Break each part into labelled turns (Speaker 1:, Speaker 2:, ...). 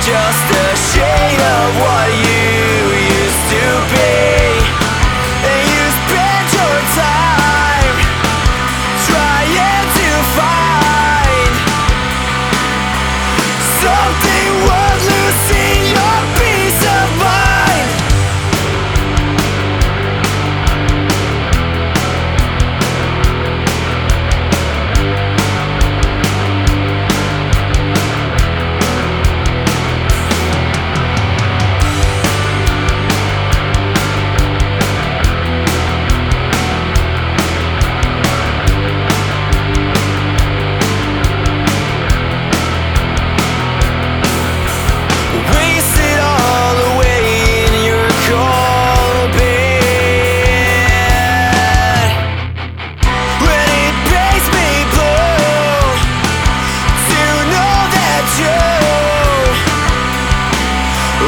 Speaker 1: just a shade of what you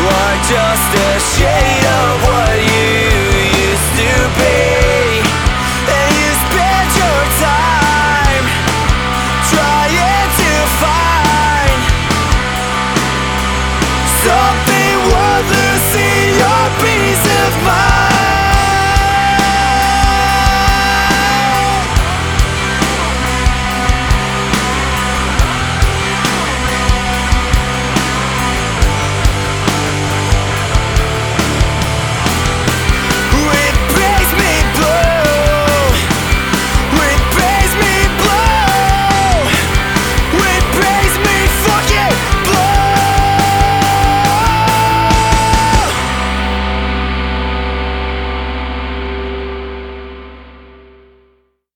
Speaker 1: are just a shade of what